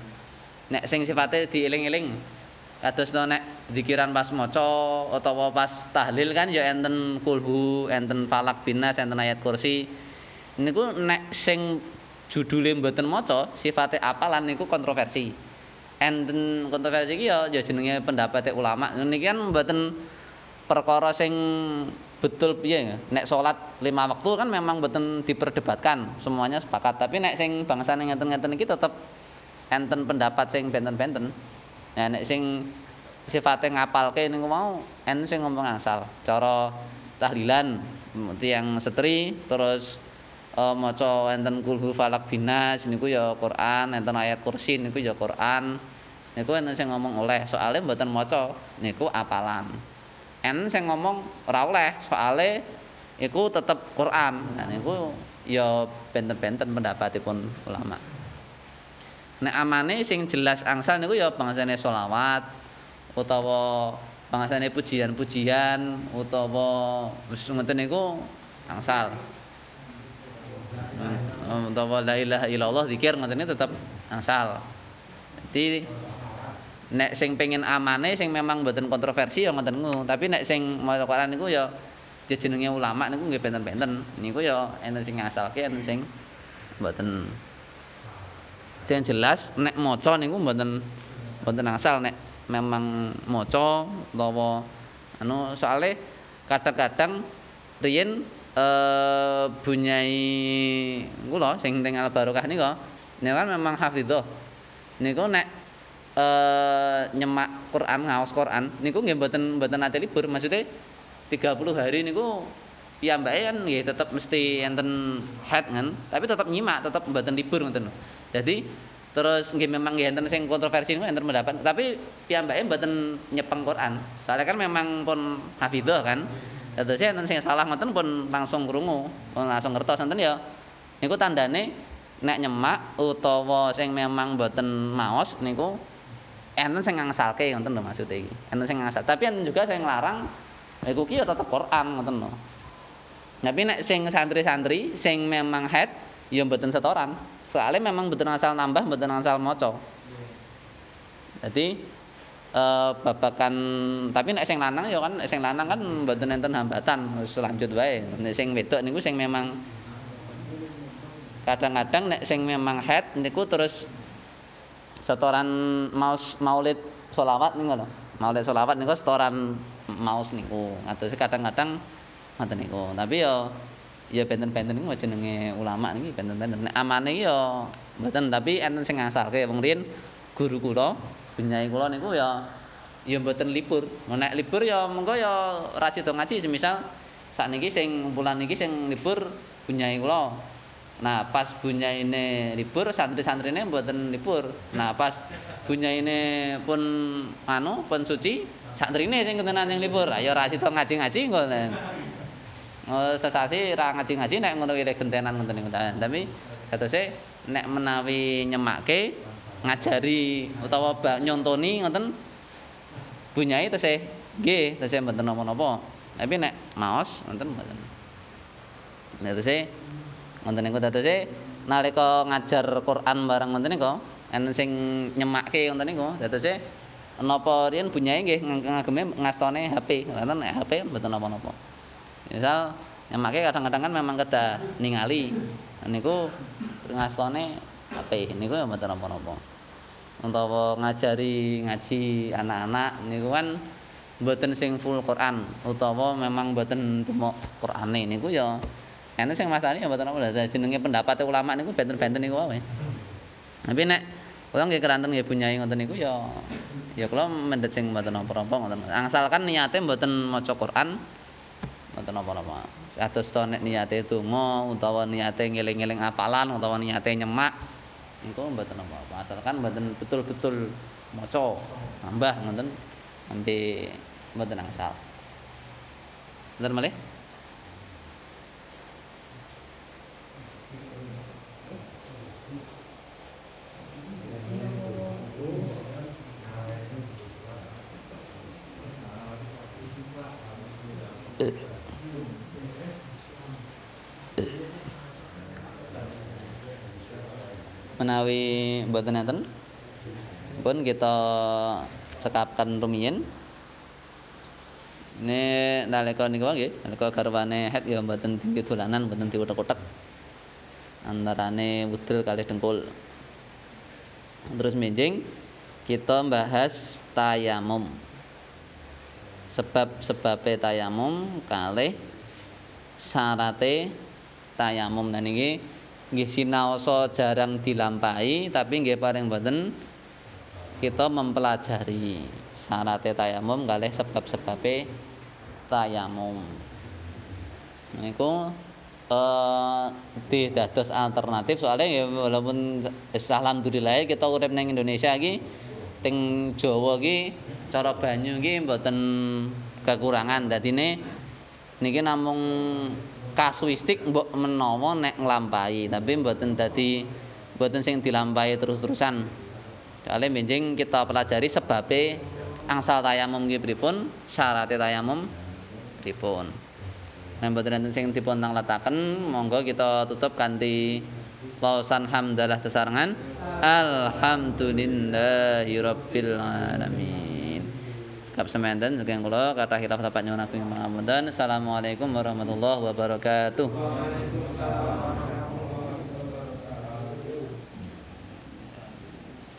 Nek sing sifate dieling-eling kados no nek dikiran pas maca utawa pas tahlil kan ya enten kulhu enten falak binas enten ayat kursi. Niku nek sing judule mboten maca sifate apalan niku kontroversi. Enten kontroversi iki ya jenenge pendapat ulama. Niki kan mboten perkara sing betul piye? Nek salat lima waktu kan memang betul diperdebatkan semuanya sepakat. Tapi nek sing bangsa ning ngeten-ngeten iki tetep enten pendapat sing benten-benten. Nah nek sing sifatnya ngapalke niku mau enten sing ngomong asal. Cara tahlilan tiang setri terus uh, maca enten kulhu falak binas niku ya Quran enten ayat kursi niku ya Quran. Niku enten sing ngomong oleh. Soalnya mboten maca niku apalan en sing ngomong ora oleh soale iku tetep Quran. Dan iku ya benten-benten pendapatipun ulama. Nek amane sing jelas angsal niku ya bangsane selawat utawa bangsane pujian-pujian utawa wis ngoten niku angsal. Hmm, utawa la ilaha illallah zikir ngoten tetep angsal. Dadi nek sing pengen amane sing memang mboten kontroversi ya ngoten niku. Tapi nek sing maca Quran niku ya jenenge ulama niku nggih benten-benten. Niku ya enten sing ngasalke enten sing mboten. Sing jelas nek maca niku mboten mboten asal. Nek memang maca utawa anu soalé kadang-kadang riyen eh bunyai kula sing teng Al Barokah niku niku kan memang hafizah niku nek nyemak Quran ngaos Quran niku nggih mboten mboten ate libur maksudnya 30 hari niku piyambake kan nggih tetep mesti enten head kan tapi tetep nyimak tetep mboten libur ngoten Jadi terus nggih memang nggih enten sing kontroversi niku enten pendapat, tapi piyambake mboten nyepeng Quran. Soalnya kan memang pun hafizah kan. Dados enten sing salah ngoten pun langsung krungu, pun langsung ngertos enten ya. Niku tandane nek nyemak utawa sing memang mboten maos niku enten sing ngangsalke ngoten lho maksud iki. Enten sing ngangsal, tapi enten juga sing larang niku ki ya tetep Quran ngoten lho. Tapi nek sing santri-santri sing memang head ya mboten setoran. soalnya memang betul asal nambah betul asal moco jadi eh, babakan tapi nek sing lanang ya kan sing lanang kan mboten enten hambatan selanjut wae nek sing wedok niku sing memang kadang-kadang nek sing memang head niku terus setoran maus maulid solawat niku lho maulid solawat niku setoran maus niku atau kadang-kadang ngoten niku tapi ya ya benten-benten niku jenenge ulama niki benten-benten. Nek amane iki ya mboten tapi enten sing ngasalke wong riyen guru kula, bunyai kula niku ya ya mboten libur. Nek libur ya mengko ya ora sida ngaji semisal sakniki sing bulan niki sing libur bunyai kula. Nah, pas bunyaine libur, santri-santrine mboten libur. Nah, pas bunyaine pun anu pun suci, santrine sing kentenan sing libur. Ayo ora sida ngaji-ngaji ngoten. Oh, sesasi ra ngaji-ngaji nek ngono iki gentenan ngoten niku tapi katose nek menawi nyemake ngajari utawa nyontoni ngoten bunyai tesih nggih tesih mboten napa-napa tapi nek maos ngoten mboten nek tesih ngoten niku datose nalika ngajar Quran bareng ngoten niku enten sing nyemake ngoten niku datose napa riyen bunyai nggih ngageme ngastone HP ngoten HP mboten napa-napa. Misal nyemake kadang-kadang kan memang kedah ningali niku ngastone HP niku ya mboten napa-napa. Utawa ngajari ngaji anak-anak niku kan mboten sing full Quran utawa memang mboten demok Qurane niku ya ene sing masane ya mboten napa jenenge pendapat ulama niku benten-benten niku wae tapi nek kula nggih keranten nggih bunyai ngoten niku ya ya kula mendhet sing mboten napa-napa ngoten asalkan niate mboten maca Quran Mboten napa-napa. Atus to nek niate donga utawa niate ngeling-eling apalan utawa niate nyemak niku mboten napa-napa. Asalkan mboten betul-betul maca nambah ngoten ambe mboten angsal. Bener malih? Menawi mboten enten pun kita cekapkan rumiyin. Ini nalika niku nggih nalika garwane head ya mboten tinggi dolanan mboten diutek-utek. Antarane wudel kali dengkul. Terus menjing kita bahas tayamum. Sebab-sebab tayamum kalih syarate tayamum. Dan ini nggih sinaosa jarang dilampahi tapi nggih paring mboten kita mempelajari syarat tayamum kalih sebab-sebabe tayamum. Niku eh dados alternatif soalnya ya walaupun alhamdulillah kita urip ning Indonesia iki teng Jawa iki cara banyu iki mboten kekurangan. Dadine niki namung kasuistik mbok menawa nek nglampahi tapi mboten dadi Mboten sing dilampahi terus-terusan. Kali benjing kita pelajari sebabe angsal tayamum nggih pripun, syaratnya tayamum pripun. Nah, mboten enten sing dipun tangletaken, monggo kita tutup kanthi lausan hamdalah sesarengan. Alhamdulillahirabbil alamin. Sekap semanten saking kula kathah hilaf lapak nyuwun agung. Assalamualaikum warahmatullahi wabarakatuh.